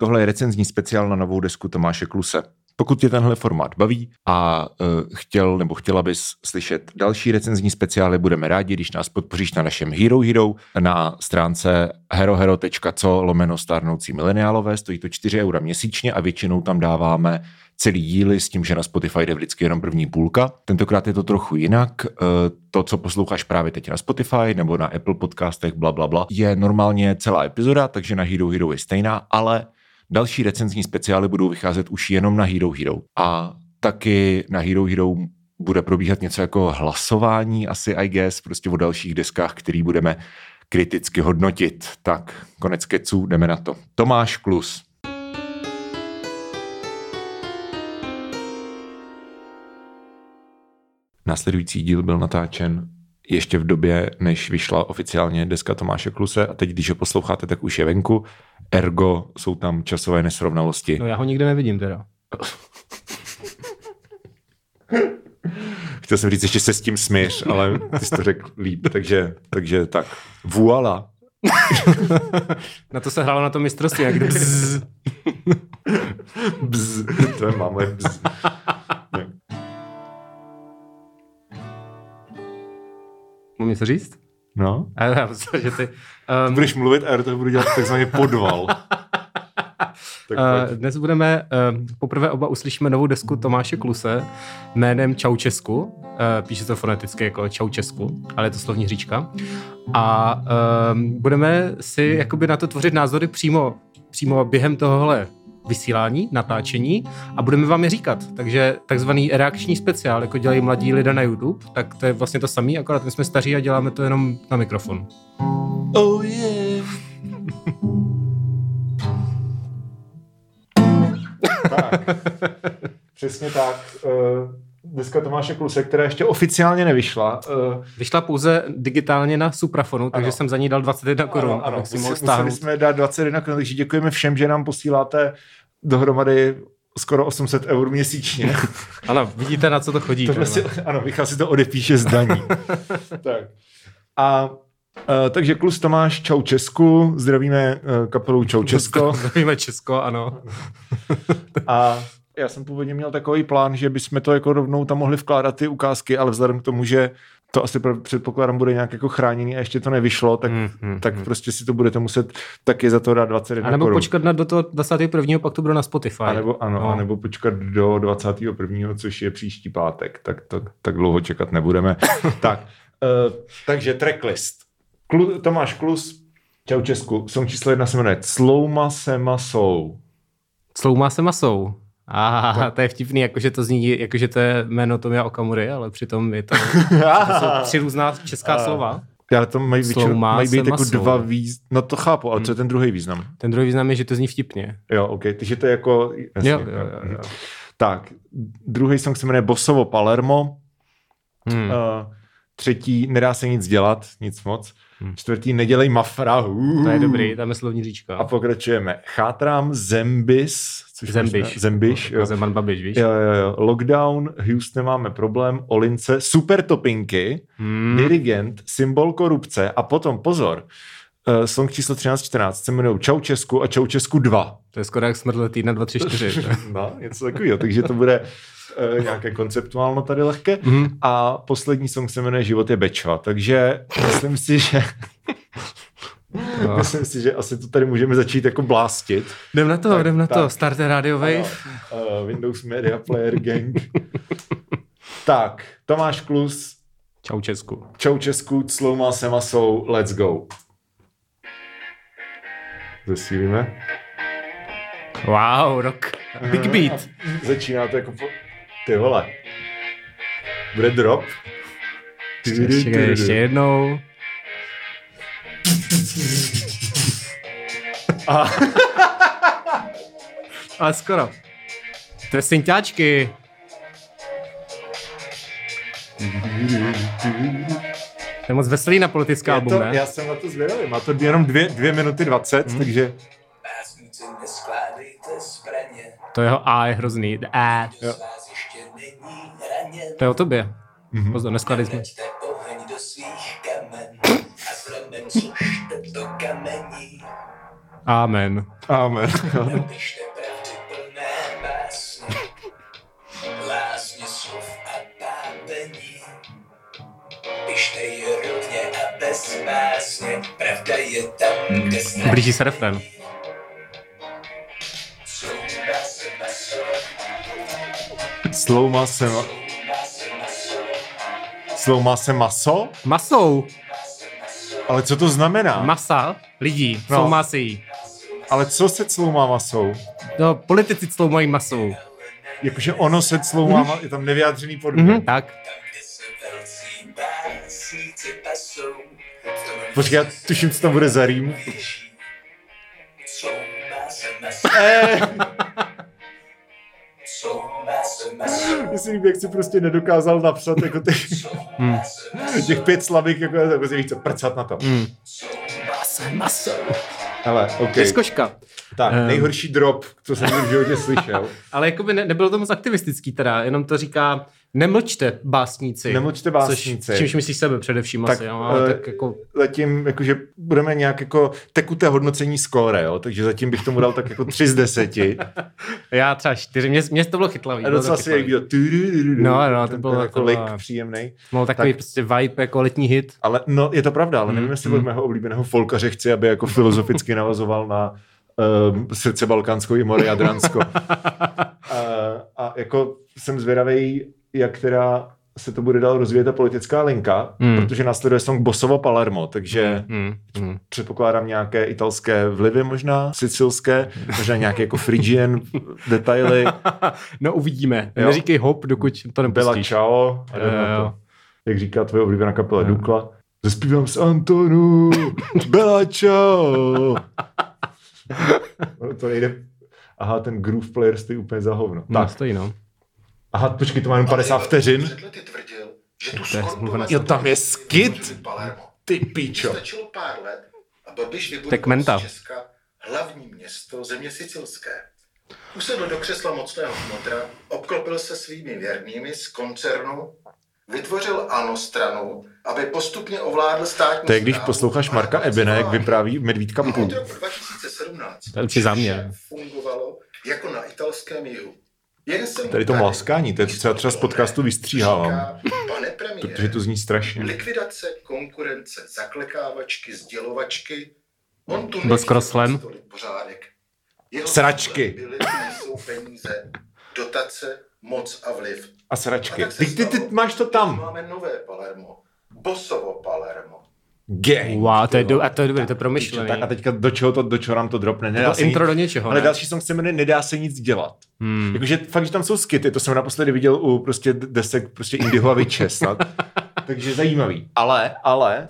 Tohle je recenzní speciál na novou desku Tomáše Kluse. Pokud tě tenhle formát baví a uh, chtěl nebo chtěla bys slyšet další recenzní speciály, budeme rádi, když nás podpoříš na našem Hero Hero na stránce herohero.co lomeno stárnoucí mileniálové. Stojí to 4 eura měsíčně a většinou tam dáváme celý díly s tím, že na Spotify jde vždycky jenom první půlka. Tentokrát je to trochu jinak. To, co posloucháš právě teď na Spotify nebo na Apple podcastech, bla, bla, bla, je normálně celá epizoda, takže na Hero Hero je stejná, ale Další recenzní speciály budou vycházet už jenom na Hero Hero. A taky na Hero Hero bude probíhat něco jako hlasování, asi I guess, prostě o dalších deskách, který budeme kriticky hodnotit. Tak, konec keců, jdeme na to. Tomáš Klus. Následující díl byl natáčen ještě v době, než vyšla oficiálně deska Tomáše Kluse a teď, když ho posloucháte, tak už je venku. Ergo jsou tam časové nesrovnalosti. No já ho nikde nevidím teda. Chtěl jsem říct, ještě se s tím smíř, ale ty jsi to řekl líp, takže, takže tak. Voila. na to se hrálo na tom mistrovství, jak bzz. bzz. To je máme bzz. Mám něco říct? No. A já myslím, že ty... Um... Budeš mluvit a já to budu dělat takzvaně podval. tak uh, dnes budeme, uh, poprvé oba uslyšíme novou desku Tomáše Kluse jménem Čau Česku. Uh, píše to foneticky jako Čau Česku, ale je to slovní říčka. A uh, budeme si jakoby na to tvořit názory přímo, přímo během tohohle vysílání, natáčení a budeme vám je říkat. Takže takzvaný reakční speciál, jako dělají mladí lidé na YouTube, tak to je vlastně to samé, akorát my jsme staří a děláme to jenom na mikrofon. Oh yeah. tak. Přesně tak. Uh deska Tomáše Kluse, která ještě oficiálně nevyšla. Uh, Vyšla pouze digitálně na Suprafonu, takže ano. jsem za ní dal 21 korun. Ano, ano. Museli, museli jsme dát 21 korun, takže děkujeme všem, že nám posíláte dohromady skoro 800 eur měsíčně. ano, vidíte, na co to chodí. Tohle si, ano, Michal si to odepíše z daní. tak. A Uh, takže klus Tomáš, čau Česku, zdravíme uh, kapelu Čau Česko. zdravíme Česko, ano. a já jsem původně měl takový plán, že bychom to jako rovnou tam mohli vkládat ty ukázky, ale vzhledem k tomu, že to asi předpokládám bude nějak jako chráněný a ještě to nevyšlo, tak, hmm, hmm, tak hmm. prostě si to budete muset taky za to dát 21 A nebo korun. počkat na do toho 21. pak to bude na Spotify. A nebo, ano, no. a nebo počkat do 21. což je příští pátek, tak, tak, tak dlouho čekat nebudeme. tak, uh, takže tracklist. Klu, Tomáš Klus, čau Česku, song číslo jedna se jmenuje Clouma se masou. Clouma se masou. A to... to je vtipný, jakože to zní, jakože to je jméno Tomia Okamury, ale přitom je to, to jsou tři různá česká slova. Ale to mají, většinou, mají být jako dva významy. No to chápu, ale hmm. co je ten druhý význam? Ten druhý význam je, že to zní vtipně. Jo, OK, takže to je jako... Jasně, jo, jo, jo, jo. Tak, druhý song se jmenuje Bosovo Palermo. Hmm. Uh, třetí Nedá se nic dělat, nic moc. Hmm. Čtvrtý Nedělej mafra. Uh. To je dobrý, tam je slovní říčka. A pokračujeme. Chátrám Zembis, Což Zembiš. Možná, Zembiš, jo. Zeman Babiš, víš? Jo, jo, jo. Lockdown, Houston máme problém, Olince, super topinky, hmm. dirigent, symbol korupce a potom, pozor, uh, song číslo 1314 se jmenují Čau Česku a Čau Česku 2. To je skoro jak smrdle týdna 2, 3, 4. no, něco takového, takže to bude uh, nějaké konceptuálno tady lehké. Mm. A poslední song se jmenuje Život je Bečva, takže myslím si, že No. Myslím si, že asi to tady můžeme začít jako blástit. Jdem na to, tak, jdem na tak. to. Starter Radio Wave. uh, Windows Media Player Gang. tak, Tomáš Klus. Čau Česku. Čau Česku, Clouma se masou, let's go. Zesílíme. Wow, rock. Big beat. Začíná to jako po... Ty vole. Bude drop. Ještě, ještě jednou. A... Ale skoro. To je synťáčky. To je moc veselý na politická album, ne? Já jsem na to zvědavý. Má to jenom dvě, dvě minuty dvacet, hmm. takže... To jeho A je hrozný. A. Jo. To je o tobě. Mm-hmm. Pozor, neskládej jsme. Amen. Amen. Napište pravdy plné básně, lásně slov a pápení. Pište je rovně a bez básně, pravda je tam, kde jste. Blíží se refren. Slouma se... Ma... Slouma se maso? Masou. Ale co to znamená? Masa lidí No. jsou masí. Ale co se cloumá masou? No, politici cloumají masou. Jakože ono se cloumá, ma... je tam nevyjádřený podmín. Mhm, tak. Se Počkej, já tuším, co tam bude za rým. líbí, jak jsi prostě nedokázal napsat jako těch, těch pět slavik, jako tak si co, prcat na to. Mm. masa, maso. Ale, OK. Vyskoška. Tak, Ehm. nejhorší drop, co jsem v životě slyšel. Ale jakoby ne, nebylo to moc aktivistický teda, jenom to říká, nemlčte básníci. Nemlčte básníci. Což, čímž myslíš sebe především Tak, asi, jo, ale eh, tak jako, Zatím, jakože budeme nějak jako tekuté hodnocení skóre, jo, takže zatím bych tomu dal tak jako 3 z 10. já třeba čtyři, mě, mě to bylo chytlavý. A docela si to. No, no, to ten- bylo jako- lik příjemný. Měl takový Tak- prostě vibe jako letní hit. Ale no, je to pravda, ale nevím, Mm, jestli od mého oblíbeného folkaře chci, aby jako filozoficky navazoval na um, srdce Balkánsko i more Jadransko. a, a jako jsem zvědavý, jak teda se to bude dál rozvíjet ta politická linka, Mm. protože následuje song Bosovo Palermo, takže Mm, mm. předpokládám nějaké italské vlivy možná, sicilské, možná nějaké jako Phrygian detaily. No uvidíme. Jo. Neříkej hop, dokud to Bella nepustíš. Ciao. A jdem Jo, na jo. to. Jak říká tvoje oblíbená kapela Dukla. Zaspívám z Antonu, Bella Ciao. To nejde. Aha, ten groove player stojí úplně za hovno. No, Tak, stojí, no. Aha, počkej, to má jenom 50 vteřin. Tvrdil, že tu To je skorupovanou smluvené. Jo, tam je skit. Ty píčo. Stačilo pár let a Babiš Tak vybudoval menta. z Česka hlavní město země sicilské. Usedl do křesla mocného kmotra, obklopil se svými věrnými z koncernu, vytvořil ANO stranu, aby postupně ovládl státní To je, když posloucháš Marka Ebene, jak vypráví Medvídka A půl. Od roku 2017 To je vše fungovalo jako na italském jihu. Tady to mlaskání, to je třeba třeba z podcastu vystříhávám, Pane premiére, protože to zní strašně. Likvidace, konkurence, zaklekávačky, sdělovačky. On tu Byl skoro nastolit pořádek. Jeho Sračky. byly, nejsou peníze, dotace, moc a vliv. A A sračky. se Ty, ty, ty máš to tam. Máme nové Palermo. Bosovo Palermo. Gang. Wow, to je, do, a to je dobré, to je promyšlený. Tak a teďka do čeho, to, do čeho nám to dropne? to Nedá se intro nic, do něčeho, ale ne? další song se jmenuje Nedá se nic dělat. Hmm. Jakože fakt, že tam jsou skity, to jsem naposledy viděl u prostě desek prostě Indiho a snad. Takže zajímavý. Ale, ale,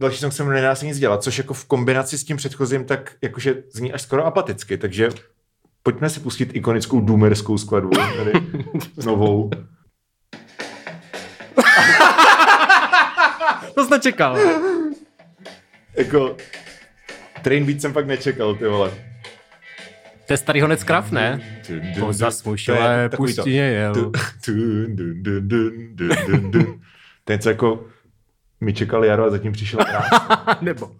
další song se jmenuje Nedá se nic dělat, což jako v kombinaci s tím předchozím tak jakože zní až skoro apaticky, takže pojďme si pustit ikonickou doomerskou skladbu tady novou. To jsi nečekal. Jako, train beat jsem fakt nečekal, ty vole. To je starý honec krav, ne? Po zasmušilé pustině jel. Je něco jako my čekali jaro a zatím přišel krát. Nebo.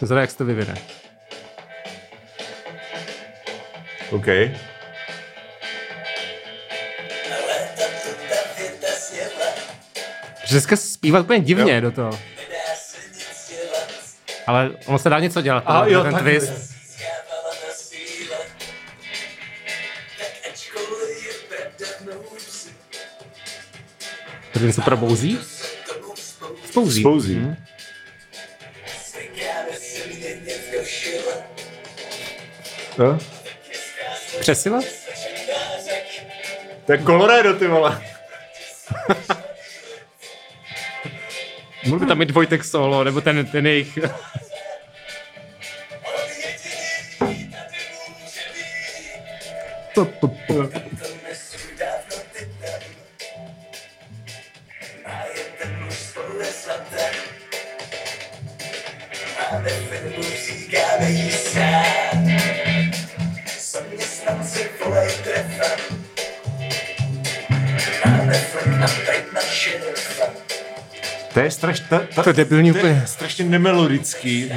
Zda, jak se to vyvine. OK. Dneska zpívat úplně divně do toho. Ale ono se dá něco dělat. A ten- jo, ten twist. To ten se probouzí? Spouzí. Spouzí. Hm. No? Křesila? To je Colorado, ty vole. Mohl by tam mít Vojtek solo, nebo ten, ten jejich... To, to, je strašně, ta, ta, To je debilní to úplně. je strašně nemelodický.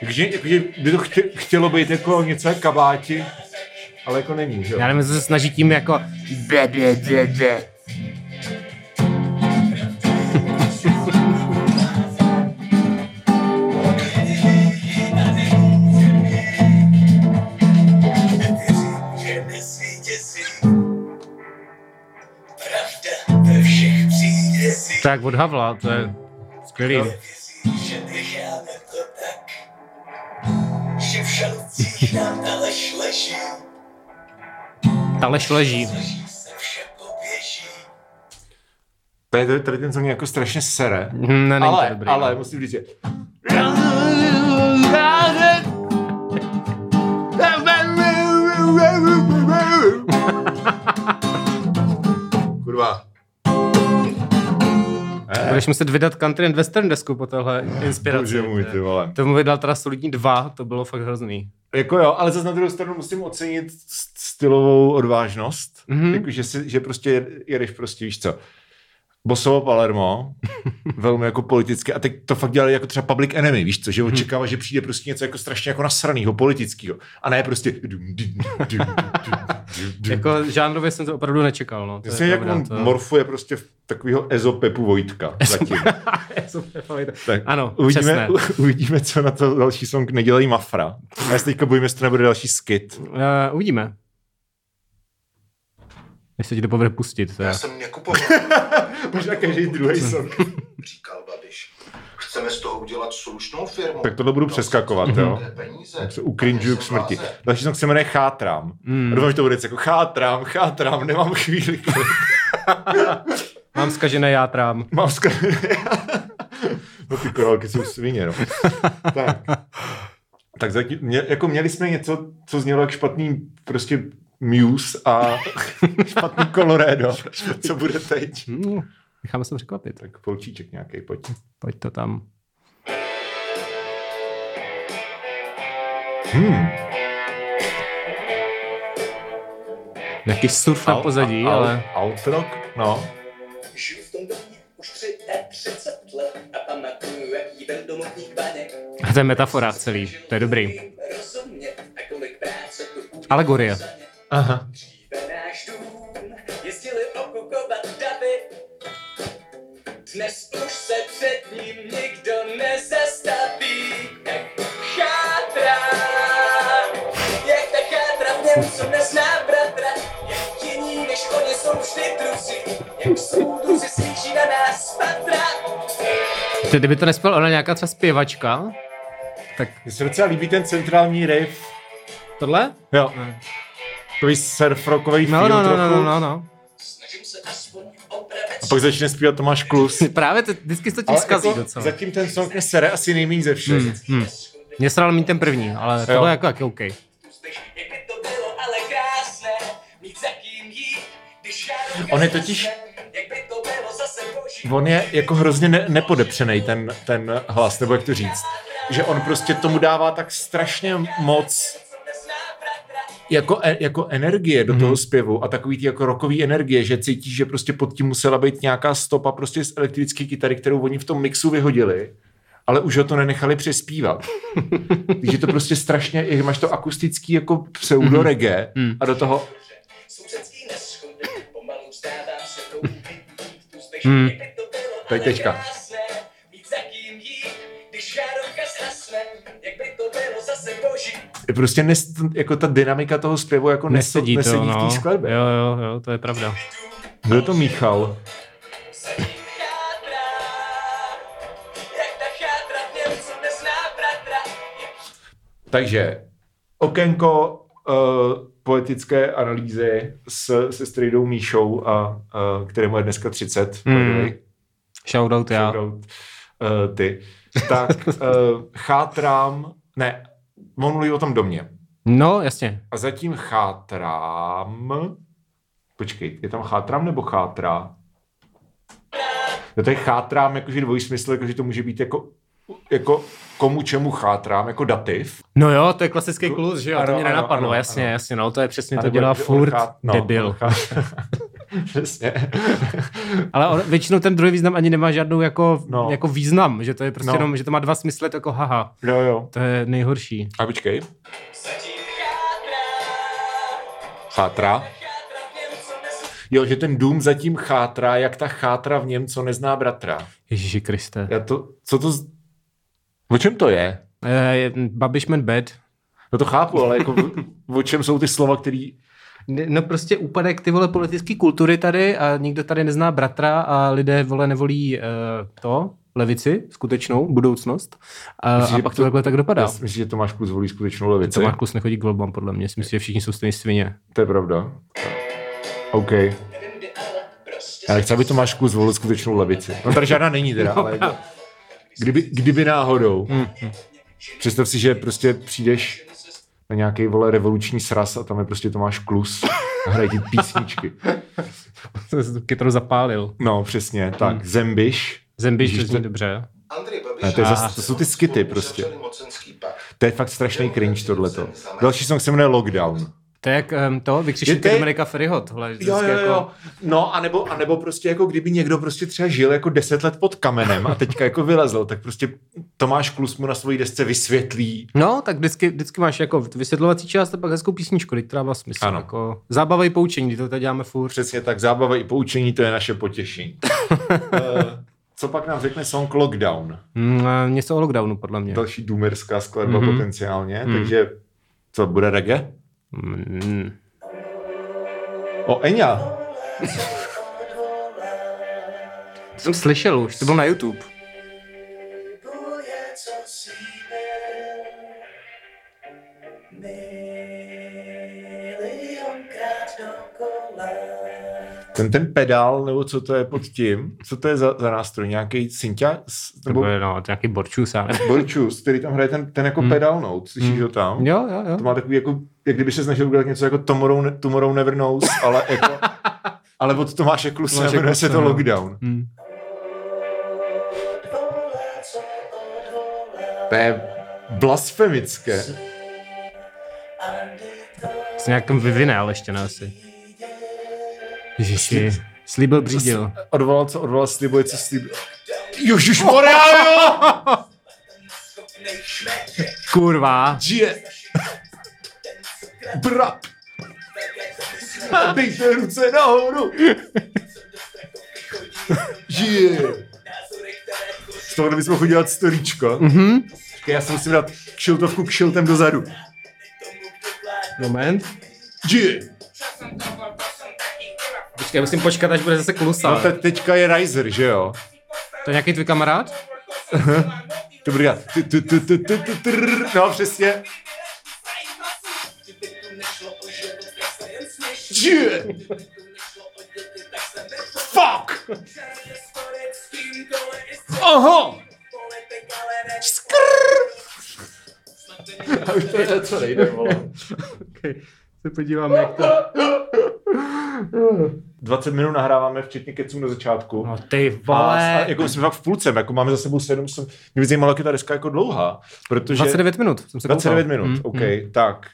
Takže, jakože by to chtě, chtělo být jako něco jak kabáti, ale jako není, že jo? Já nevím, jestli se snaží tím jako ble, ble, ble, ble. Tak od Havla, to je skvělý. Že v žaludcích nám ta lež leží. Ta lež leží. Poběží. Tady, tady ten song mě jako strašně sere. Hm, ne, není ale, to dobrý. ale no. musím říct, že... Kurva. Budeš muset vydat country and western desku po tohle inspiraci. Bože můj, ty vole. To mu vydal teda solidní dva, to bylo fakt hrozný. Jako jo, ale zase na druhou stranu musím ocenit st- stylovou odvážnost. Mhm. Mm-hmm. Jako, že, si, že prostě jedeš prostě, víš co, Bosovo Palermo, velmi jako politické, a teď to fakt dělali jako třeba Public Enemy, víš co, že Mhm. očekává, že přijde prostě něco jako strašně jako nasranýho, politického, a ne prostě Jako žánrově jsem to opravdu nečekal, no. To je jak on to... morfuje prostě v takového ezopepu Vojtka zatím. Tak Ano, uvidíme, přesné. uvidíme, co na to další song nedělají Mafra. Já se teďka bojím, jestli to nebude další skit. Uh, uvidíme. Jestli ti to povede pustit. To je. Já jsem nekupoval, Možná každý druhý song. říkal Babiš. Chceme z toho udělat slušnou firmu. Tak tohle budu jsem přeskakovat, jo. Peníze. Tak se ukrinžuju k smrti. Další song se jmenuje Chátrám. Mm. A doufám, že to bude jako chátrám, chátrám, nemám chvíli. Mám zkažené játrám. Mám ska... no ty korálky jsou svině, no. tak. Tak zatím, mě, jako měli jsme něco, co znělo jak špatný prostě Muse a špatný Colorado. Co bude teď? Hmm, necháme se to překvapit. Tak polčíček nějaký, pojď. Pojď to tam. Hmm. Jaký surf na pozadí, Al- ale... Outrock? No. Žiju v tom domě už 33 let a pamatuju, jaký byl domovník baněk. A to je metafora celý, to je dobrý. Rozumět a kolik práce tu Alegorie. Aha. Dříve náš dům jezdili okukovat davy. Dnes už se před ním nikdo nezastaví. Jak chátrá, jak ta chátra v něm, co nezná bratra. Jak jiní, než oni jsou vždy druzi. Jak jsou druzi slíží na nás patra. Ty, kdyby to nespěl ona nějaká třeba zpěvačka, tak Mně se docela líbí ten centrální riff. tohle? Jo. Takový surfrockový No, feel no, no, trochu. no, no, no. Snažím se aspoň opravit A pak začne zpívat Tomáš Klus. Právě to, vždycky se to tím Ale zkazí jako docela. zatím ten song mě sere asi nejméně ze všech. Hmm. Hmm. Mě sral mít ten první, ale jako OK. to bylo ale krásné, mít za kým jít, když já On je totiž-. On je jako hrozně ne- nepodepřený, ten, ten hlas, nebo jak to říct. Že on prostě tomu dává tak strašně moc jako, e, jako energie do toho zpěvu a takový ty jako rokový energie, že cítíš, že prostě pod tím musela být nějaká stopa prostě z elektrické kytary, kterou oni v tom mixu vyhodili, ale už ho to nenechali přespívat. Takže to prostě strašně, jak máš to akustický jako pseudo reggae a do toho Sousedský neschody, pomalu prostě nes, jako ta dynamika toho zpěvu jako Nesedí nesedí, to, nesedí v no. té skladbě. Jo, jo, jo, to je pravda. Kdo to bratra. Takže okénko uh, poetické analýzy s, se Strejdou Míšou, a, uh, kterému je dneska 30, Mm. Shoutout já. Shoutout, uh, ty. Tak uh, chátrám, ne, on mluví o tom domě. No, jasně. A zatím chátrám, počkej, je tam chátrám nebo chátrá? No to je chátrám, jakože dvojí smysl, jakože to může být jako, jako komu čemu chátrám, jako dativ. No jo, to je klasický klus, že jo, to Ano, mě ano, nenapadlo, ano, jasně, ano. jasně, no to je přesně, to Ano, dělá že on furt chá- no, debil. Přesně. Ale on, většinou ten druhý význam ani nemá žádnou jako, No. jako význam, že to je prostě No. no. jenom, že to má dva smysly, to jako haha. Jo, jo. To je nejhorší. A počkej. Chátra. Jo, že ten dům zatím chátrá, jak ta chátra v něm, co nezná bratra. Ježíši Kriste. Já to, co to, z- o čem to je? Eh, Babishman bed. No to chápu, ale jako o čem jsou ty slova, který... No prostě úpadek ty vole politické kultury tady a nikdo tady nezná bratra a lidé vole nevolí uh, to, levici, skutečnou budoucnost. A, Myslíš, a pak to to- takhle tak dopadá. Myslím, že Tomáš Klus volí skutečnou levici. To Mark Klus nechodí k volbám, podle mě. Si myslím, že všichni jsou stejně svině. To je pravda. OK. ale Já nechci, aby Tomáš Klus volil skutečnou levici. No tady žádná není teda, ale jako, kdyby, kdyby náhodou. Hmm. Představ si, že prostě přijdeš na nějaký vole revoluční sraz a tam je prostě Tomáš Klus a hraje ti písničky. Kytaru zapálil. No, přesně, tak. Zembiš. Zembiš, Ježiš, to je dobře. Andrej Babiš Ne, to, je a zas, to jsou ty skity prostě. To je fakt strašný cringe tohleto. Další song se jmenuje Lockdown. To je jak um, to, Je vykřičník to je- Dominika Ferryho. Tohle, Jo, jo, jo. No, anebo, anebo prostě jako kdyby někdo prostě třeba žil jako deset let pod kamenem a teďka jako vylezl, tak prostě Tomáš Klus mu na svojí desce vysvětlí. No, tak vždycky, vždycky máš jako vysvětlovací část a pak hezkou písničku, teď která má smysl. Ano. Jako zábava i poučení, to tady děláme furt. Přesně tak, zábava i poučení, to je naše potěšení. Eh, Co pak nám řekne song Lockdown? Mm, a něco o lockdownu, podle mě. Další doomerská skladba Mhm. potenciálně, takže co, bude reggae? Mm. O, Enya. To jsem slyšel už, to bylo na YouTube. Ten, ten pedál, nebo co to je pod tím? Co to je za, za nástroj? Nějaký synťa? Nebo no, to je nějaký borčus, nevím. Borčus, který tam hraje ten, ten jako pedal note, slyšíš ho tam? Jo, jo, jo. To má takový jako, jak kdyby se snažil udělat něco jako Tomorrow, Tomorrow Never Knows, ale jako, ale od Tomáše Kluse, Tomáše jmenuje se to no. Lockdown. Hmm. To je blasfemické. Se nějakým vyvine, ale ještě ne asi. Ježiši, slíbil břídil. Odvolal, co odvolal, slibuje, co slibuje. Ježiš, jo! Kurva. Je! Brap! Dejte ruce nahoru! Je! Z toho bychom chodili dělat storíčko. Mhm. Počkej, já si musím dát kšiltovku kšiltem dozadu. Moment. Je! Počkej, musím počkat, až bude zase klusa. No te, teďka je Riser, že jo? To je nějaký tvůj kamarád? To bude dělat. No, přesně. Je! Fuck! Aha! Skrrr! A už to je co nejde, vole. Okay. Se podíváme, jak to... 20 minut nahráváme, včetně keců na začátku. No ty A, a vole. jako jsme fakt v půlce, jako máme za sebou 7, jsem, mě by zajímalo, jak je ta deska jako dlouhá, protože... 29 minut. Jsem se 29 koukal. minut, Mm, OK, mm. tak.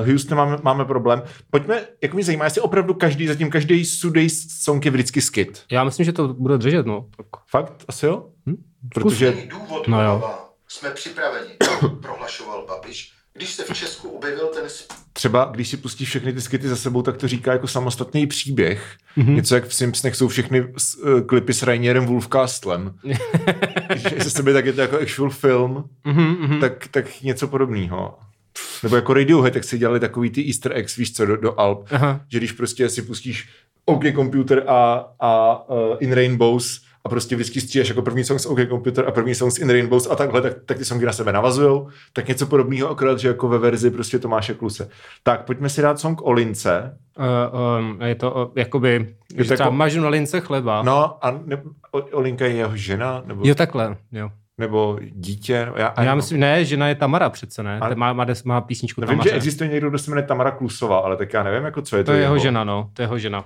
Uh, Houston máme, máme problém. Pojďme, jako mě zajímá, jestli opravdu každý, zatím každý sudej song je vždycky skit. Já myslím, že to bude držet, no. Fakt? Asi jo? Hm? Protože důvod, No jo. Jsme připraveni, prohlašoval Babiš, když se v Česku objevil ten třeba, když si pustíš všechny ty skity za sebou, tak to říká jako samostatný příběh. Mhm. Mm-hmm. Něco jak v Simpsonech jsou všechny uh, klipy s Rainierem Wolfcastlem. Že se sebe tak je to jako actual film, Mhm, mhm. tak, tak něco podobného. Nebo jako Radiohead, tak si dělali takový ty easter eggs, víš co, do, do Alp. Aha. že když prostě si pustíš OK Computer a, a uh, In Rainbows a prostě vždycky stříleš jako první song z OK Computer a první song z In Rainbows a takhle, tak, tak ty songy na sebe navazujou, tak něco podobného, akorát, že jako ve verzi prostě Tomáše Kluse. Tak, pojďme si dát song o lince. Uh, um, je to uh, jakoby, Je že to třeba jako- mažu na lince chleba. No a ne, o, Olinka je jeho žena, nebo, Jo, takhle, jo. Nebo dítě. Já, A já myslím, ne, žena je Tamara přece, ne? A- A... Má, má, des, má písničku Vím, Tamaře. že existuje někdo, kdo se jmenuje Tamara Klusová, ale tak já nevím, jako co je to, To je jeho žena, no. To je jeho žena.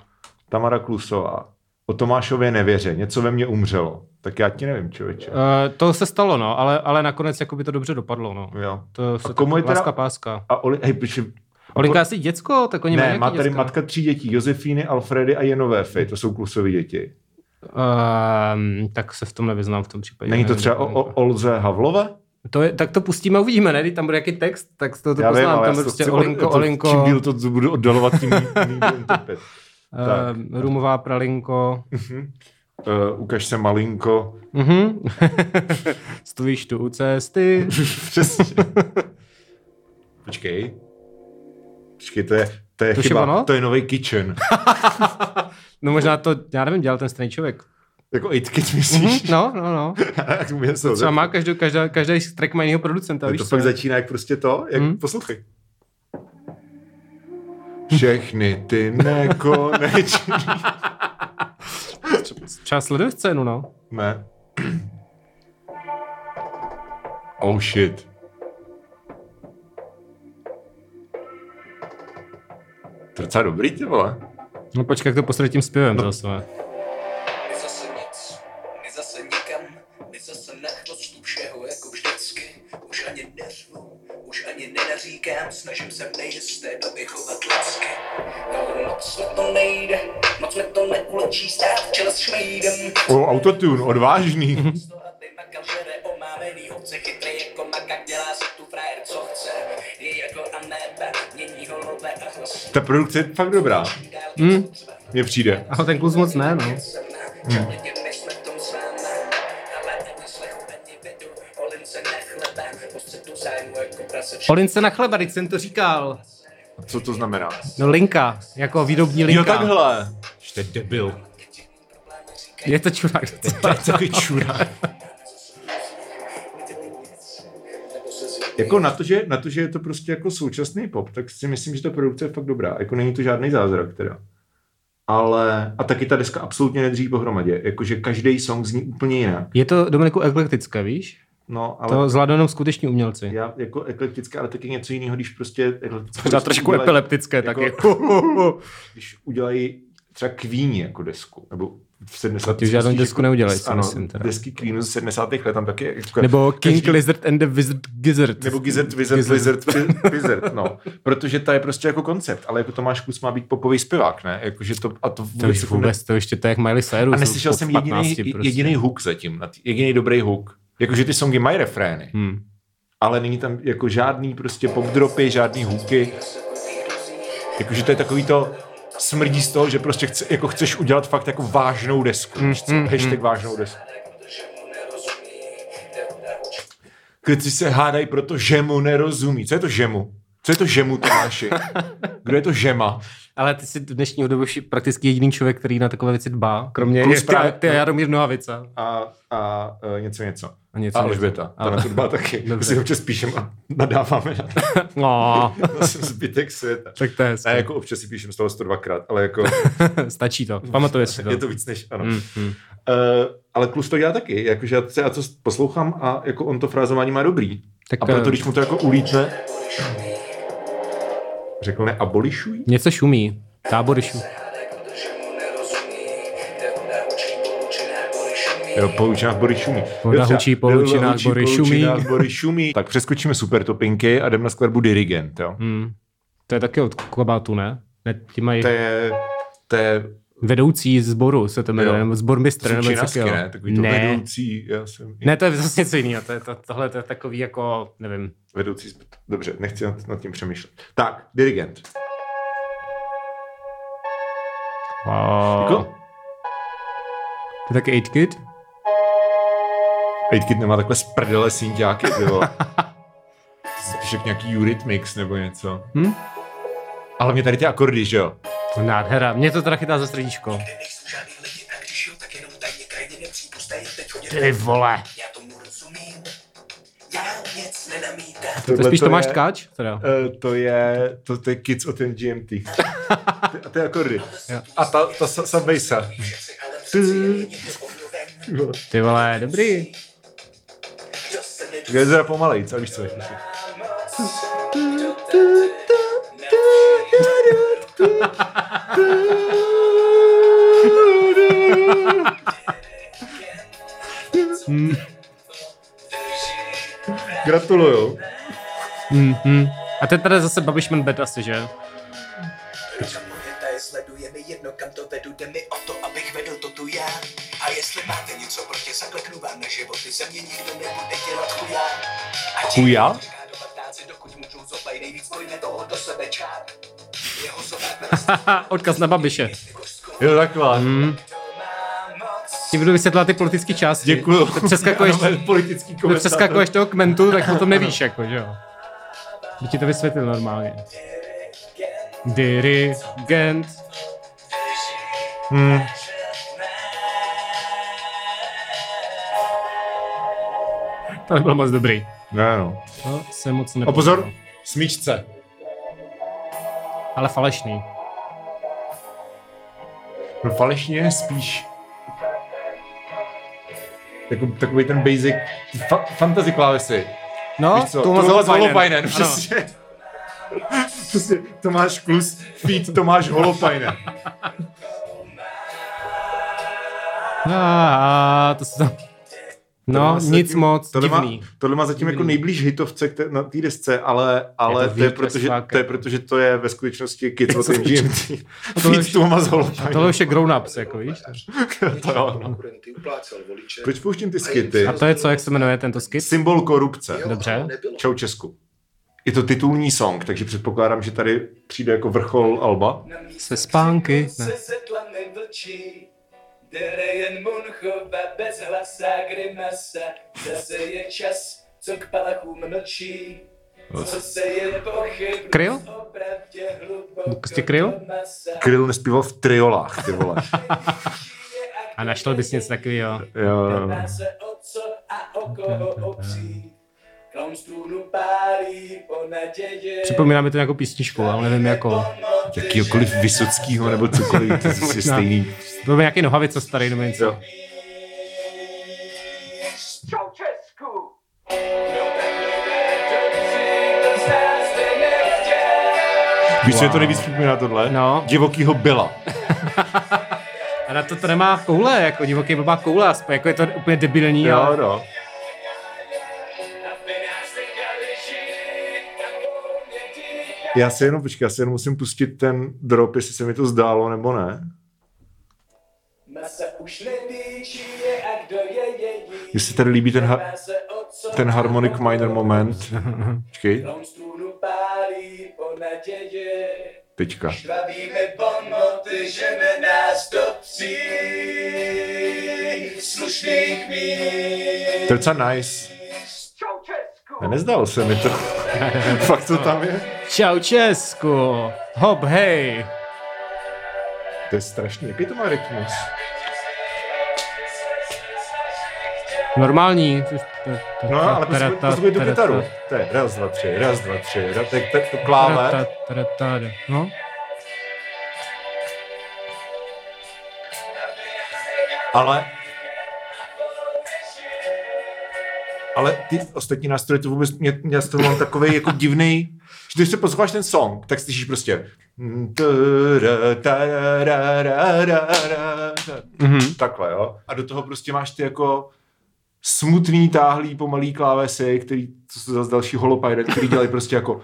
Tamara Klusová. O Tomášově nevěře, něco ve mně umřelo. Tak já ti nevím, člověče. Uh, to se stalo, no, ale, ale nakonec jako by to dobře dopadlo, no. Jo. To se komu je teda- láska páska. A Oli, hej, piši, Olinka asi děcko, tak oni mají Ne, nějaký má tady děcka. matka tří dětí, Josefíny, Alfredy a Jenové Fy, to jsou klusové děti. Um, tak se v tom nevyznám v tom případě. Není to třeba o, o Olze Havlové? To je, tak to pustíme, uvidíme, ne? Když tam bude nějaký text, tak to, to Já vím, poznám. ale tam bude to prostě Olinko, to- Olinko, Čím díl to budu oddalovat, tím uh, rumová pralinko. Uh, ukaž se malinko. Mhm. Stojíš tu u cesty. Přesně. Počkej. Počkej, to je, to je To je chyba, ono? to je nový kitchen. No možná to, já nevím, dělal ten stejný člověk. jako it kit myslíš? Mhm, No, no, no. Jak mu myslel, Třeba má každou, každá, každý track má jiného producenta, to, víš to co? pak začíná jak prostě to, jak Mhm. poslouchej. Všechny ty nekonečný. Třeba sleduje scénu, no. ne. Oh shit. To je docela dobrý, ty vole. No počkej, jak to posledně tím zpěvem no. zase. My zase nic, my zase nikam, my zase na chvostu všeho jako vždycky. Už ani neřvu, už ani nenaříkám, snažím se v nejisté době chovat lidsky. Ale moc mi to nejde, moc mi to neulečí stát v čele s šmejdem. O, autotune, odvážný. Makal žere omámený chytrý jako makak, dělá si tu frajer, co chce. Je jako ameba, mění holové a hlas. Ta produkce je fakt dobrá. Mm. Mně přijde. A ten klus moc ne, no. Hmm. Olince na chleba, teď jsem to říkal. Co to znamená? No linka, jako výrobní linka. Jo, takhle. Jste debil. Je to čurák. To je takový čurák. Jako na to, že, na to, že je to prostě jako současný pop, tak si myslím, že ta produkce je fakt dobrá. Jako není to žádný zázrak teda. Ale, a taky ta deska absolutně nedrží pohromadě. Jakože každý song zní úplně jinak. Je to, Dominiku, eklektické, víš? No, ale To zvládnou jenom skuteční umělci. já jako eklektické, ale taky něco jiného, když prostě eklektické Možná trošku epileptické jako- taky. když udělají třeba Queen jako desku, nebo v 70. Ty už žádnou desku neudělají, ano, myslím teda. desky Queenu z 70. let tam taky jako Nebo King každý- Lizard and the Wizard Gizzard. nebo Gizzard, Wizard, Gizzard. Wizard, Wizard, no. Protože ta je prostě jako koncept, ale jako Tomáš Kus má být popový zpěvák, ne? Jakože to, a to To vůbec, už jako vůbec, to ještě to je jak Miley Cyrus. Ne, a neslyšel jsem 15 jediný, prostě. jediný hook zatím, jediný dobrý hook. Jakože ty songy mají refrény, Hmm. ale není tam jako žádný prostě pop dropy, žádný hooky. Jakože to je takový to, smrdí z toho, že prostě chce, jako chceš udělat fakt jako vážnou desku. Mm, mm, hashtag vážnou desku. Kluci se hádají, protože mu nerozumí. Co je to žemu? Co je to žemu, Tomáši? Kdo je to žema? Ale ty jsi v dnešní době prakticky jediný člověk, který na takové věci dbá. Kromě Plus je právě ty- ty Jaromír Nohavica. A, a uh, něco, něco. A něco, a něco. Alžběta. Ta Ale- na to dbá taky. My si občas píšem a nadáváme na, No, na zbytek světa. tak to je Ne, hezké. jako občas si píšem z toho 102krát, ale jako Stačí to, pamatuje si to. je to víc než, ano. Mm, mm. Uh, ale Klus to dělá taky, jakože já, já to poslouchám a jako on to frázování má dobrý. Tak, a proto, eh, když mu to jako ulítne, řekl ne abolišuj? Něco šumí. Tábory šumí. Jo, po lučinách bory šumí. Voda hučí, po hučí, bory šumí. bory šumí. Tak přeskočíme super topinky a jdeme na skladbu Dirigent, jo. Hmm. To je taky od Klobátu, ne? ne ti mají To je, to je vedoucí zboru, se to jmenuje, nebo zbormistr, nebo Činasky, ne? Takový to ne. vedoucí, já jsem ne, to je zase něco jiného. To je, to, tohle to je takový jako, nevím. Vedoucí, sp- dobře, nechci nad, nad tím přemýšlet. Tak, dirigent. Wow. Jako, To je taky 8 Kid? 8 Kid nemá takhle sprdele synťáky, ty vole. Spíš jak nějaký Eurythmics nebo něco. Hm? Ale mě tady ty akordy, že jo? To nádhera. Mě to teda chytá za srdíčko. Nejsou žádný To je spíš Tomáš Tkáč? Teda. Uh, to je, to, to je Kids o ten GMT. A ty akordy. A ta, ta subbassa. Ty vole, dobrý. Je teda pomalej, co víš co? je? Gratuluju. Mm, mm. A to je tady zase Babišman Bet asi, že? Sleduje mi jedno, kam to vedu, jde mi o to, abych vedl to tu já. A jestli máte něco proti, zakleknu vám na životy, ze mě nikdo nebude dělat chuja. A Chuja? do dokud zoplej, nejvíc pojme toho do sebe čáp. Jeho odkaz na Babiše. Jo, takhle. Mm. Ti budu vysvětlovat ty politické části. Děkuju. To Přeskakuješ, politický to přeskakuješ toho kmentu, tak potom nevíš, jako, že jo. By ti to vysvětlil normálně. Dirigent. Hmm. To nebylo moc dobrý. Ne, no. To se moc A nepovedlo. pozor, smíčce. Ale falešný. No falešně je spíš jako, takový ten basic fa- fantasy klávesy. No, Víš co? Tomáš Tomáš Holopainen. Holopainen, Ano. přesně. Přesně, Tomáš Klus, feed Tomáš Holopainen. A, to se tam... No, Tohle má nic zatím- moc, tohle divný. Má, tohle má zatím jako nejblíž hitovce k té- na té desce, ale, ale to to, je protože, to je protože to je ve skutečnosti Kids od MGMT. Feed Holopainen. tohle už je grown-ups, jako víš. To jo, no. Proč pouštím ty skity? A to je co, jak se jmenuje tento skit? Symbol korupce. Jo, Dobře. Čau Česku. Je to titulní song, takže předpokládám, že tady přijde jako vrchol Alba. Se spánky, ne. Se dere jen Munchova bez hlasa grimasa. Zase je čas, co k palachům mlčí. Co se je pochybnost Kryl? Prostě kryl? Kryl nespíval v triolách, ty vole. A našel bys něco takového. Jo, jo. Připomíná mi to nějakou písničku, ale nevím jako. Jakýkoliv Vysockýho nebo cokoliv, to je zase Možná. stejný. Byl by nějaký nohavica starý nebo něco. Jo. No to. Víš, co je to nejvíc připomíná tohle? No. Divokýho byla. A na to to nemá koule, jako divoký blbá koule, aspoň, jako je to úplně debilní, ale... no. Já si jenom, počkej, já si jenom musím pustit ten drop, jestli se mi to zdálo nebo ne. Masa už neví, či je a kdo je její. Mně se tady líbí ten, ha- ten harmonic minor moment. Počkej, teďka. Štvavíme pomoty, žene nás do psí. Slušných míst. To je docela nice. Ne, nezdál se mi to. Fakt to tam je. Čau Česku! Hop, hej! To je strašný. Jaký to má rytmus? Normální. No, ale poslouchej tu kytaru. To je raz, dva, tři, raz, dva, tři, raz, tak to, to kláve. No, Ale ale ty ostatní nástroje to vůbec, mě, mě z toho mám takový jako divný, že když se posloucháš ten song, tak slyšíš prostě Mhm. takhle, jo. A do toho prostě máš ty jako smutný, táhlý, pomalý klávesy, který, to jsou zase další holopajde, který dělají prostě jako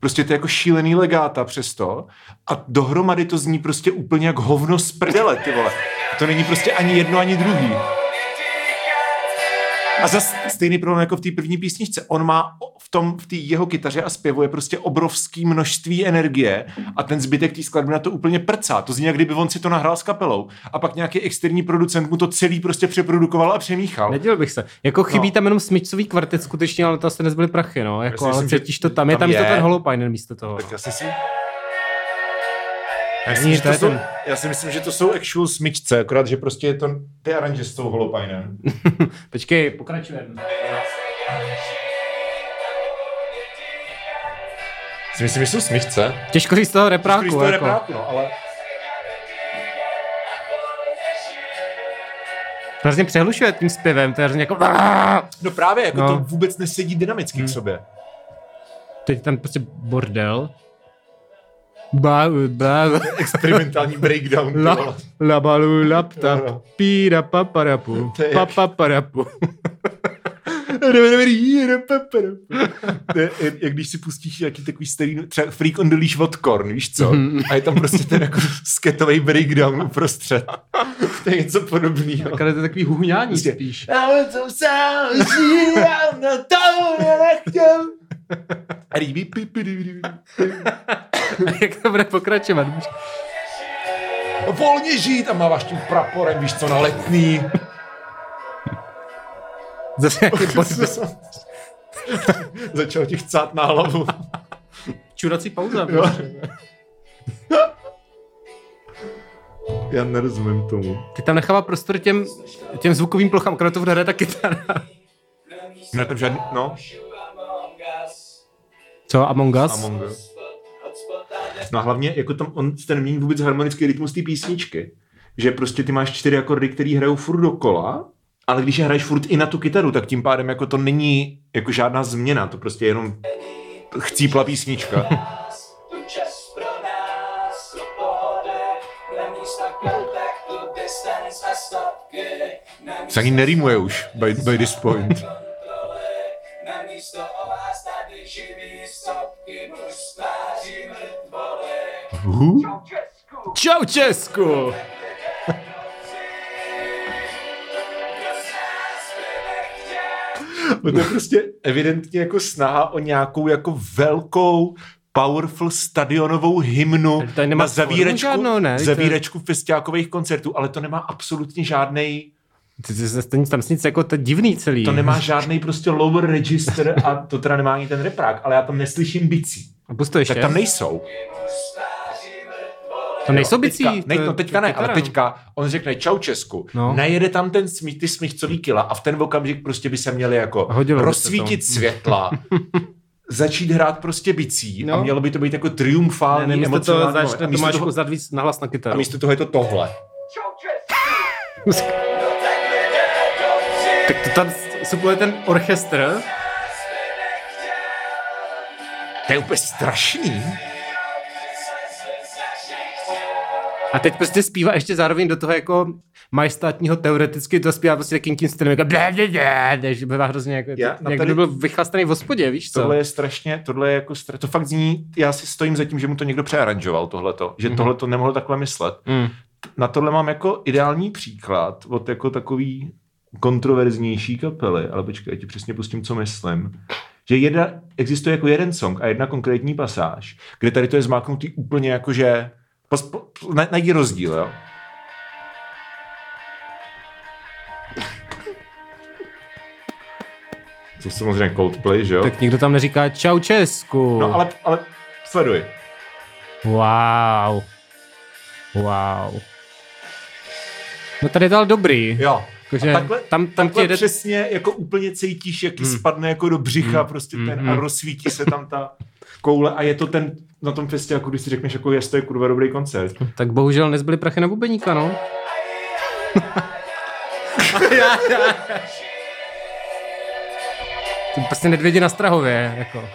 prostě to je jako šílený legáta přesto a dohromady to zní prostě úplně jak hovno z prdele, ty vole. To není prostě ani jedno, ani druhý. A zase stejný problém jako v té první písničce. On má v tom, v té jeho kytaře a zpěvu je prostě obrovský množství energie a ten zbytek té skladby na to úplně prcá. To zní, jak kdyby on si to nahrál s kapelou a pak nějaký externí producent mu to celý prostě přeprodukoval a přemíchal. Nedělal bych se. Jako chybí No. tam jenom smyčcový kvartet skutečně, ale to asi nezbyly prachy, no. Jako, ale cítíš to tam. Je tam tam, je. je. ten Holopainen místo toho. Tak já si Není, myslím, že to to jsou, ten- já si myslím, že to jsou actual smyčce, akorát, že prostě je to ty aranže s tou holopajnem. Počkej, pokračujeme. Si myslím, že jsou smyčce. Těžko říct z toho repráku. Když to je jako. repráku, no, ale... Hrozně přehlušuje tím zpěvem, to je hrozně jako... No právě, jako No. to vůbec nesedí dynamicky k sobě. Teď tam prostě bordel. Ba, ba, Experimentální breakdown. la, la balu laptop, No, no. píra paparapu, To je jak- papaparapu. Jak když si pustíš nějaký takový starý, třeba Freak on the Leash od Korn, víš co? A je tam prostě ten jako skatový breakdown uprostřed. To je něco podobného. Tak ale to je takový huňání Prostě- spíš. Ale to já na to nechtěl. Jak to bude pokračovat? Volně žít a máváš tím praporem, víš co, na letný. Zase. Začal ti chcát na hlavu. Čurací pauza. Já nerozumím tomu. Ty tam nechává prostor těm, těm zvukovým plochám, akorát to hraje ta kytara. Ne, tam žádný, no. Co, Among Us? Among Us. No a hlavně, jako tam on ten mění vůbec harmonický rytmus té písničky. Že prostě ty máš čtyři akordy, které hrajou furt dokola, ale když je hraješ furt i na tu kytaru, tak tím pádem jako to není jako žádná změna, to prostě je jenom chcípla písnička. Se ani nerýmuje už by, by this point. Uh, Čau Česku! to je prostě evidentně jako snaha o nějakou jako velkou powerful stadionovou hymnu na formu zavírečku, žádnou, ne? To je- zavírečku festiákových koncertů, ale to nemá absolutně žádný tam nic jako to divný celý. To nemá žádný prostě lower register a to teda nemá ani ten reprák, ale já tam neslyším bicí. A to. Tak tam nejsou. To nejsou bicí. Teďka, ne, to no teďka ne, to ale teďka on řekne čau Česku, No. najede tam ten smí, ty smíchcový kila a v ten okamžik prostě by se měli jako Hodilo rozsvítit to. světla, začít hrát prostě bicí No. a mělo by to být jako Ne, triumfální, ne, místo toho začne a místo, Tomáš toho, uzat víc nahlas na kytaru. a místo toho je to tohle. Tak to tam supluje ten orchestr. To je úplně strašný. A teď prostě zpívá ještě zároveň do toho jako majestátního teoreticky to zpívá prostě takým tím stylem jako že bývá hrozně jako, Já- jak by tady- byl vychlastaný v hospodě, víš co? Tohle je strašně, tohle je jako, stra... to fakt zní, já si stojím za tím, že mu to někdo přearanžoval tohleto, že mm-hmm. tohle to nemohl takhle myslet. Mm. Na tohle mám jako ideální příklad od jako takový kontroverznější kapely, ale počkej, já ti přesně pustím, co myslím. Že jedna, existuje jako jeden song a jedna konkrétní pasáž, kde tady to je zmáknutý úplně jako, že najdi rozdíl, jo? To samozřejmě Coldplay, že jo? Tak nikdo tam neříká čau Česku. No ale, ale sleduj. Wow. Wow. No tady je to ale dobrý. Jo. Jakože A takhle, tam, tam takhle jede... přesně jako úplně cítíš, jak Hmm. spadne jako do břicha Hmm. prostě Hmm, ten hmm. a rozsvítí se tam ta koule a je to ten na tom festě, jako když si řekneš, jako jest, to je kurva dobrý koncert. Tak bohužel nezbyly prachy na bubeníka, no. prostě nedvědi na Strahově, jako.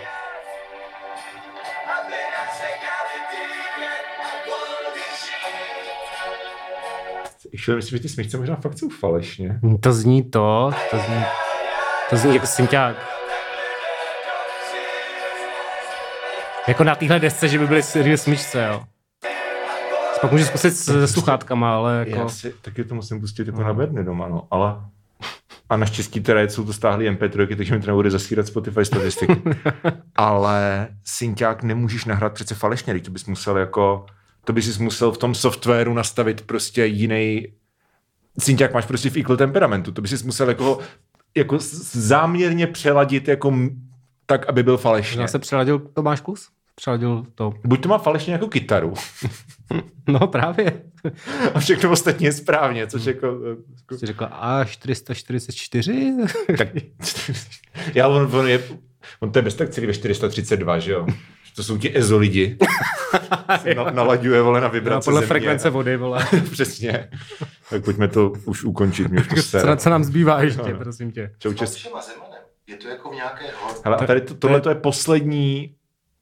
Ještě myslím, že ty smíchce možná fakt jsou falešně. To zní to, to zní, to zní jako synťák. Jako na téhle desce, že by byly real smyčce, jo. Pak můžu zkusit se sluchátkama, ale jako... Já si taky to musím pustit jako na bedny doma, no, ale... A naštěstí teda jsou to stáhlý MP3, takže mi to nebude zasírat Spotify statistiky. ale synťák nemůžeš nahrát přece falešně, teď to bys musel jako... To bys si musel v tom softwaru nastavit prostě jiný... Synťák máš prostě v equal temperamentu, to bys si musel jako, jako záměrně přeladit jako tak, aby byl falešně. Já se přeladil Tomáš Klus? Přeladil to. Buď to má falešně jako kytaru No právě. a všechno ostatní je správně, což jako... jako Jsi řekla A444? tak, já, on, on, je, on to je bez tak celý ve 432, že jo? To jsou ti EZO lidi. Na, nalaďuje, vole, na No, vibrace podle země. frekvence vody, vole. Přesně. Tak pojďme to už ukončit. Mě už to Co, nám zbývá ještě, No, no. prosím tě. Čau, čes. Je to jako v nějaké. Hele, a tady to, to tohle je- to je poslední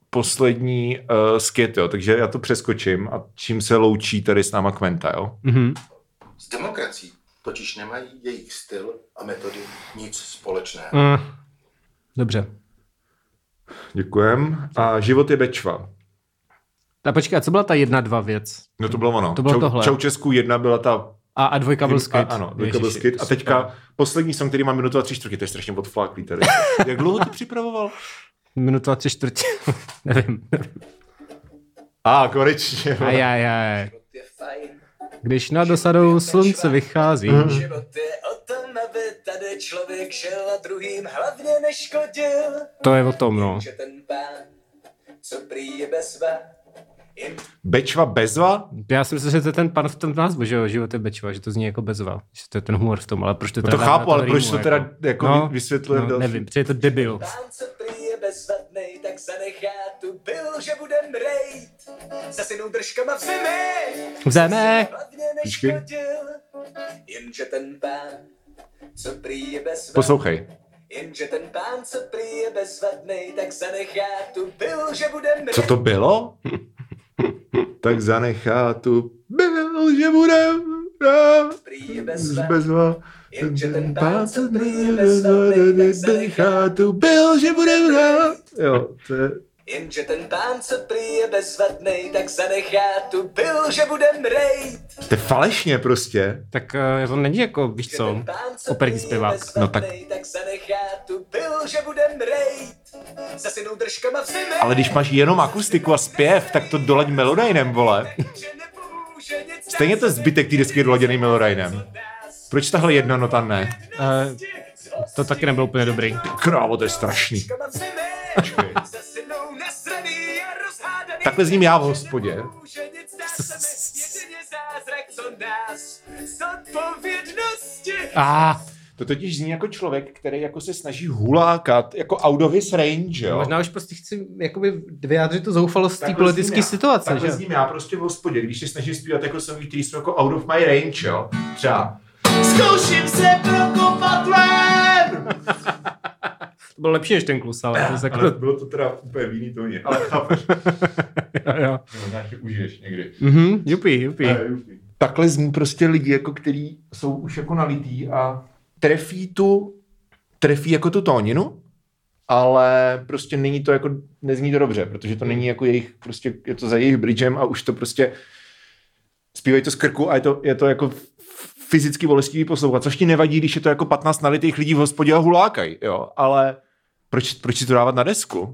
poslední uh, skit, jo, takže já to přeskočím a čím se loučí tady s náma Kventa, jo? Mhm. S demokracií totiž nemají jejich styl a metody nic společného. Mm. Dobře. Děkujem. A život je Bečva. A počkej, a co byla ta jedna, dva věc? No to bylo ono. To bylo Čau, tohle. Čaučesku jedna byla ta A, a dvojka byl skate. A, ano, dvojka byl skate. A teďka super. poslední song, který má minutu a tři čtvrtě, to je strašně odfláklý tady. Jak dlouho to připravoval? Minutu a tři čtvrtě. nevím. A ah, konečně. Je fajn. Když nad dosadou slunce vychází. Život je tady člověk žil a druhým hlavně neškodil. To je o tom, no. Že ten pán, co prý je bezva, jen Bečva bezva? Já si myslím, že to je ten pan v tom názvu, že jo, život je bečva, že to zní jako bezva, že to je ten humor v tom, ale proč to No teda to dává na chápu, ale proč to teda jako no, vysvětluje no, nevím, protože je to debil. pán, co prý je bezvadnej, tak zanechá tu byl, že budem rejt. Za synou držkama v zemi, V zemi. hlavně Počkej. neškodil. Jenže ten pán, co prý je bezvadnej, Poslouchej. Jenže ten pán, co prý je bezvadnej, tak zanechá tu byl, že budem Co to bylo? tak zanechá tu byl, že bude prý je bezva. Jenže ten pán, co prý je bezvadnej, tak zanechá tu byl, že bude Jo, to je... Jenže ten pán, co prý je bezvadnej, tak zanechá tu byl, že budem rejt. To je falešně prostě. Tak uh, to není jako, víš co, ten pán, co operní zpěvák. No tak- tak zanechá tu byl, že budem rejt. Za synou držkama v zemi. Ale když máš jenom akustiku a zpěv, tak to dolaď melodajnem, vole. Stejně to zbytek té desky je doladěný melodajnem. Proč tahle jedna nota ne? Uh, to taky nebylo úplně dobrý. Krávo, to je strašný. Takhle zním já v hospodě. A To totiž zní jako člověk, který jako se snaží hulákat, jako Audovis range, jo? možná už prostě chci jakoby vyjádřit tu zoufalost té Takhle politické situace, Takhle že? zním já prostě v hospodě, když se snažím zpívat jako songy, který jsou jako out of my range, jo? Třeba Zkouším se prokopat ven! To bylo lepší než ten klus, ale to Ale jako... bylo to teda úplně v jiný tóně, ale chápeš. jo, jo. Možná si užiješ někdy. Mhm, jupi, jupi. Takhle zní prostě lidi, jako který jsou už jako nalitý a trefí tu, trefí jako tu tóninu, ale prostě není to jako, nezní to dobře, protože to není jako jejich, prostě je to za jejich bridgem a už to prostě zpívají to z krku a je to, je to jako fyzicky bolestivý poslouchat, což ti nevadí, když je to jako 15 nalitých lidí v hospodě a hulákají, jo, ale proč, proč si to dávat na desku?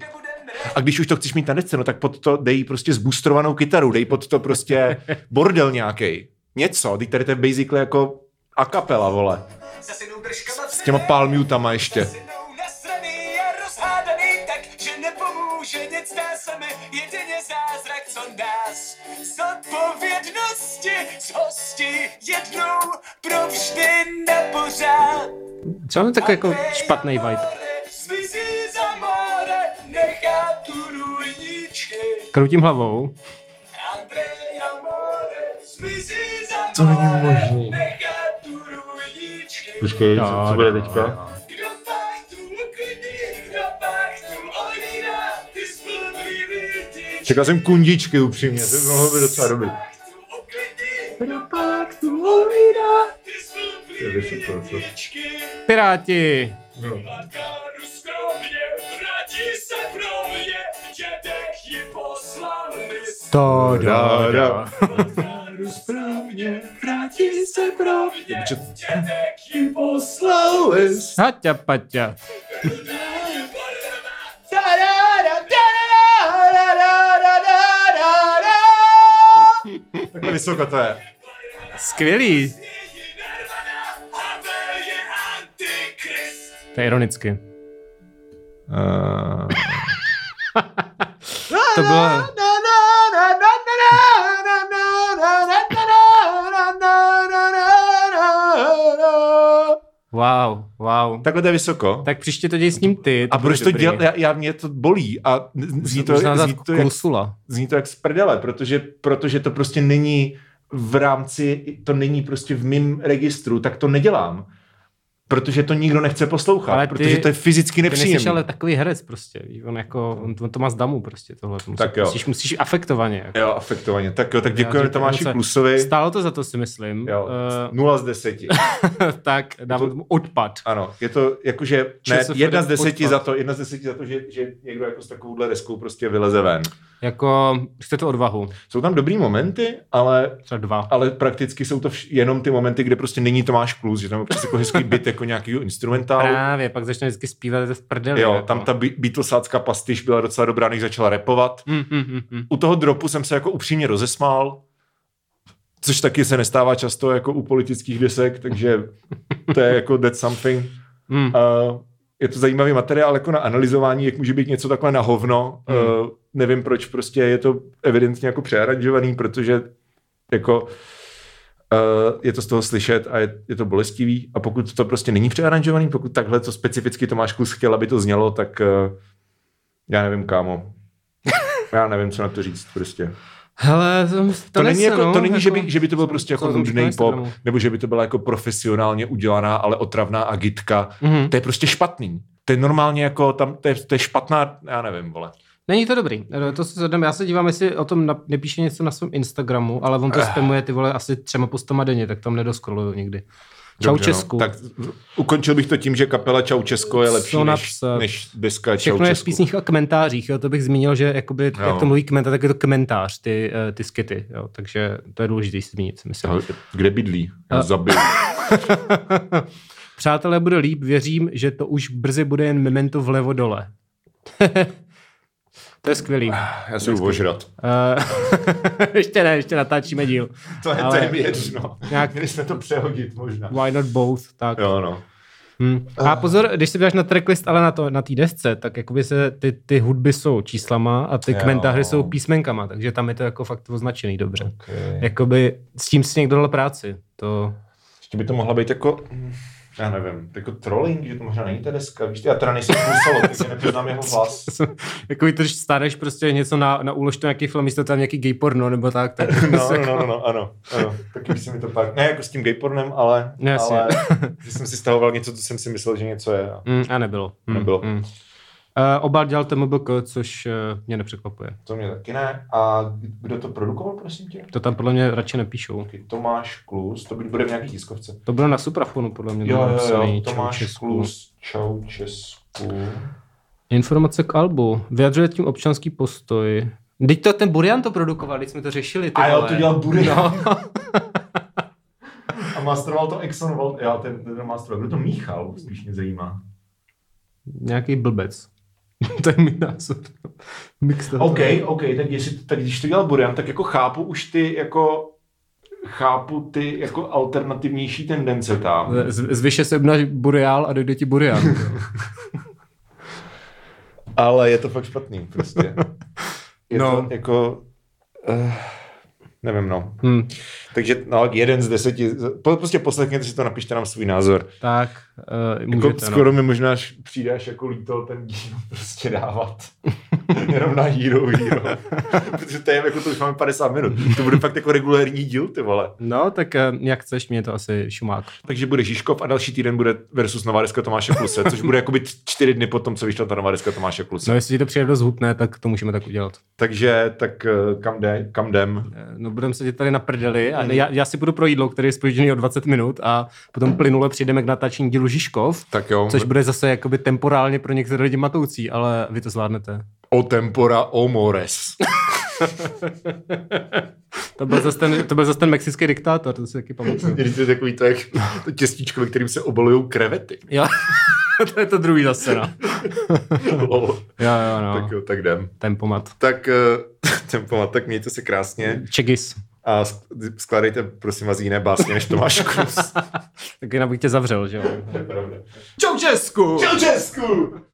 A když už to chceš mít na desce, no tak pod to dej prostě zboostrovanou kytaru, dej pod to prostě bordel nějaký. Něco, teď tady to je basically jako a kapela, vole. S těma palmutama ještě. co na pořád. Mám takový jako špatný vibe? Zmizí za more, nechá tu. Kroutím hlavou. Andrea More, zmizí za To není more, možný. nechá tu růjničky. Počkej, co- co bude teďka? Kdo uklidí, kdo ty zblblý lidi. Čekal jsem kundičky upřímně, to by mohlo být docela dobrý. Uklidí, Kdo ty. Piráti! Skromně, To Da, da. Skromně, vrátí se pro mě, Dobře. dědek ji poslal list. Haťa paťa. Takhle vysoko to je. Skvělý. To je ironicky. Uh... To bylo... Wow. Takhle to je vysoko. Tak příště to děj s ním ty. a bude proč to dělá? Já, já, mě to bolí a zní to, dát zní to, jak, zní to jak z prdele, protože, protože to prostě není v rámci, to není prostě v mém registru, tak to nedělám. Protože to nikdo nechce poslouchat, Ale ty- protože to je fyzicky Ty nepříjemné. ale takový herec prostě, on jako, on, on to má z damu prostě tohle. To musí, Tak jo. Musíš, musíš afektovaně. Jako. Jo, afektovaně. Tak jo, tak děkujeme Tomáši. Klusovi. Stálo to za to, si myslím. Jo, Uh, 0 z 10. tak dávám tomu odpad. Ano, je to jakože, ne, jedna z deseti odpad. za to, jedna z deseti za to, že, že někdo jako s takovouhle deskou prostě vyleze ven. Jako, chce to odvahu. Jsou tam dobrý momenty, ale Třeba dva. ale prakticky jsou to vš- jenom ty momenty, kde prostě není Tomáš Klus, že tam je prostě jako hezký byt jako nějakýho instrumentálu. Právě, pak začne vždycky zpívat v prdeli. Jo, jako. tam ta Be- Beatlesácká pastiš byla docela dobrá, než začala repovat. Mm, mm, mm, mm. U toho dropu jsem se jako upřímně rozesmál, což taky se nestává často jako u politických desek, takže to je jako that's something. Mm. Uh, je to zajímavý materiál jako na analyzování, jak může být něco takhle na hovno. Hmm. Uh, nevím, proč prostě je to evidentně jako přearanžovaný, protože jako uh, je to z toho slyšet a je, je to bolestivý. A pokud to prostě není přearanžovaný, pokud takhle to specificky Tomáš Kus chtěl, aby to znělo, tak uh, já nevím, kámo. Já nevím, co na to říct prostě. Hele, to, to, To, není, nese, jako, no, to není, že jako- by, že by to byl prostě jako nudný pop, nebo že by to byla jako profesionálně udělaná, ale otravná agitka. Mhm. To je prostě špatný. To je normálně jako, tam, to je, to je špatná, já nevím, vole. Není to dobrý. Eh, To se zhodneme. Já se dívám, jestli o tom nepíše něco na svém Instagramu, ale on to spamuje ty vole asi třema postama denně, tak tam nedoskroluju nikdy. Čau Dobře, Česku. No. Tak ukončil bych to tím, že kapela Čau Česko je lepší Co než, než deska Čau Všechno je v Česku. písních a komentářích, jo, to bych zmínil, že jakoby, Jo. jak to mluví komentář, tak je to komentář, ty, eh, ty skity, jo, takže to je důležité si zmínit, myslím. No, Kde bydlí? Já A- zabil. Přátelé, bude líp, věřím, že to už brzy bude jen memento vlevo dole. to je skvělý. Já jdu ožrat. Uh, ještě ne, ještě natáčíme díl. To je, Ale- to je mi jedno. Nějak- Měli jsme to přehodit možná. Why not both, tak. Jo, no. Hmm. A pozor, když se dáš na tracklist, ale na to, na té desce, tak jakoby se ty, ty hudby jsou číslama a ty Jo. komentáře jsou písmenkama, takže tam je to jako fakt označený dobře. Okay. Jakoby s tím si někdo dal práci. To... Ještě by to mohla být jako, já nevím, jako trolling, že to možná není ta deska, víš, já teda nejsem kusolo, takže nepoznám jeho hlas. Jako když stáneš prostě něco na, na úložtu nějaký film, místo tam nějaký gay porno nebo tak, tak No, no, no, no, ano, ano, taky by se mi to pak, ne jako s tím gay pornem, ale, Jasně. ale že jsem si stahoval něco, co jsem si myslel, že něco je. a Mm, a nebylo. Mm, Nebylo. Mm. Uh, obal dělal TMBK, což uh, mě nepřekvapuje. To mě taky ne. A kdo to produkoval, prosím tě? To tam podle mě radši nepíšou. Tomáš Klus, to bude v nějaký tiskovce. To bylo na Suprafonu, podle mě. Jo, jo, jo, Čau Tomáš Česku. Klus, čau Česku. Informace k albu. Vyjadřuje tím občanský postoj. Teď to ten Burian to produkoval, teď jsme to řešili. Ty A jo, to dělal Burian. No. A masteroval to Exxon já ten, ten masteroval, kdo to míchal, spíš mě zajímá. Nějaký blbec. to je můj názor. Mix toho. OK, OK, tak, jestli, tak když to dělal Burian, tak jako chápu už ty jako chápu ty jako alternativnější tendence tam. Z, zvyše se obnaž Boreal a dojde ti Burian. Ale je to fakt špatný prostě. Je No. to jako... Uh, nevím, no. hm, Takže no, jeden z deseti, po- prostě poslechněte si to, napište nám svůj názor. tak, uh, Jako můžete, skoro no. mi možná až přijde až jako líto ten díl prostě dávat. Jenom na Hero Hero. Protože to je jako to už máme 50 minut. To bude fakt jako regulérní díl, ty vole. No, tak uh, jak chceš, mě to asi šumák. Takže bude Žižkov a další týden bude versus nová deska Tomáše Kluse, což bude jakoby čtyři dny potom, co vyšla ta nová deska Tomáše Kluse. No, jestli ti to přijde dost hutné, tak to můžeme tak udělat. Takže tak eh, kam, jde, kam jdem? No, budeme sedět tady na prdeli a já, já si budu pro jídlo, který je spožděný o 20 minut a potom plynule přijdeme k natáčení dílu Žižkov, Tak jo, což bude zase jakoby temporálně pro některé lidi matoucí, ale vy to zvládnete. o tempora o mores. To byl zase ten, to byl zase ten mexický diktátor, to si taky pamatuju. To je takový to, jak to těstíčko, ve kterým se obalují krevety. Jo, to je to druhý zase, no. Jo, jo, no. Tak jo, tak jdem. Tempomat. Tak eh, tempomat, tak mějte se krásně Čegis. A sk- skládejte prosím vás jiné básně než Tomáš Kus. Tak jinak bych tě zavřel, že jo. To je pravda. Čau Česku! Čau Česku!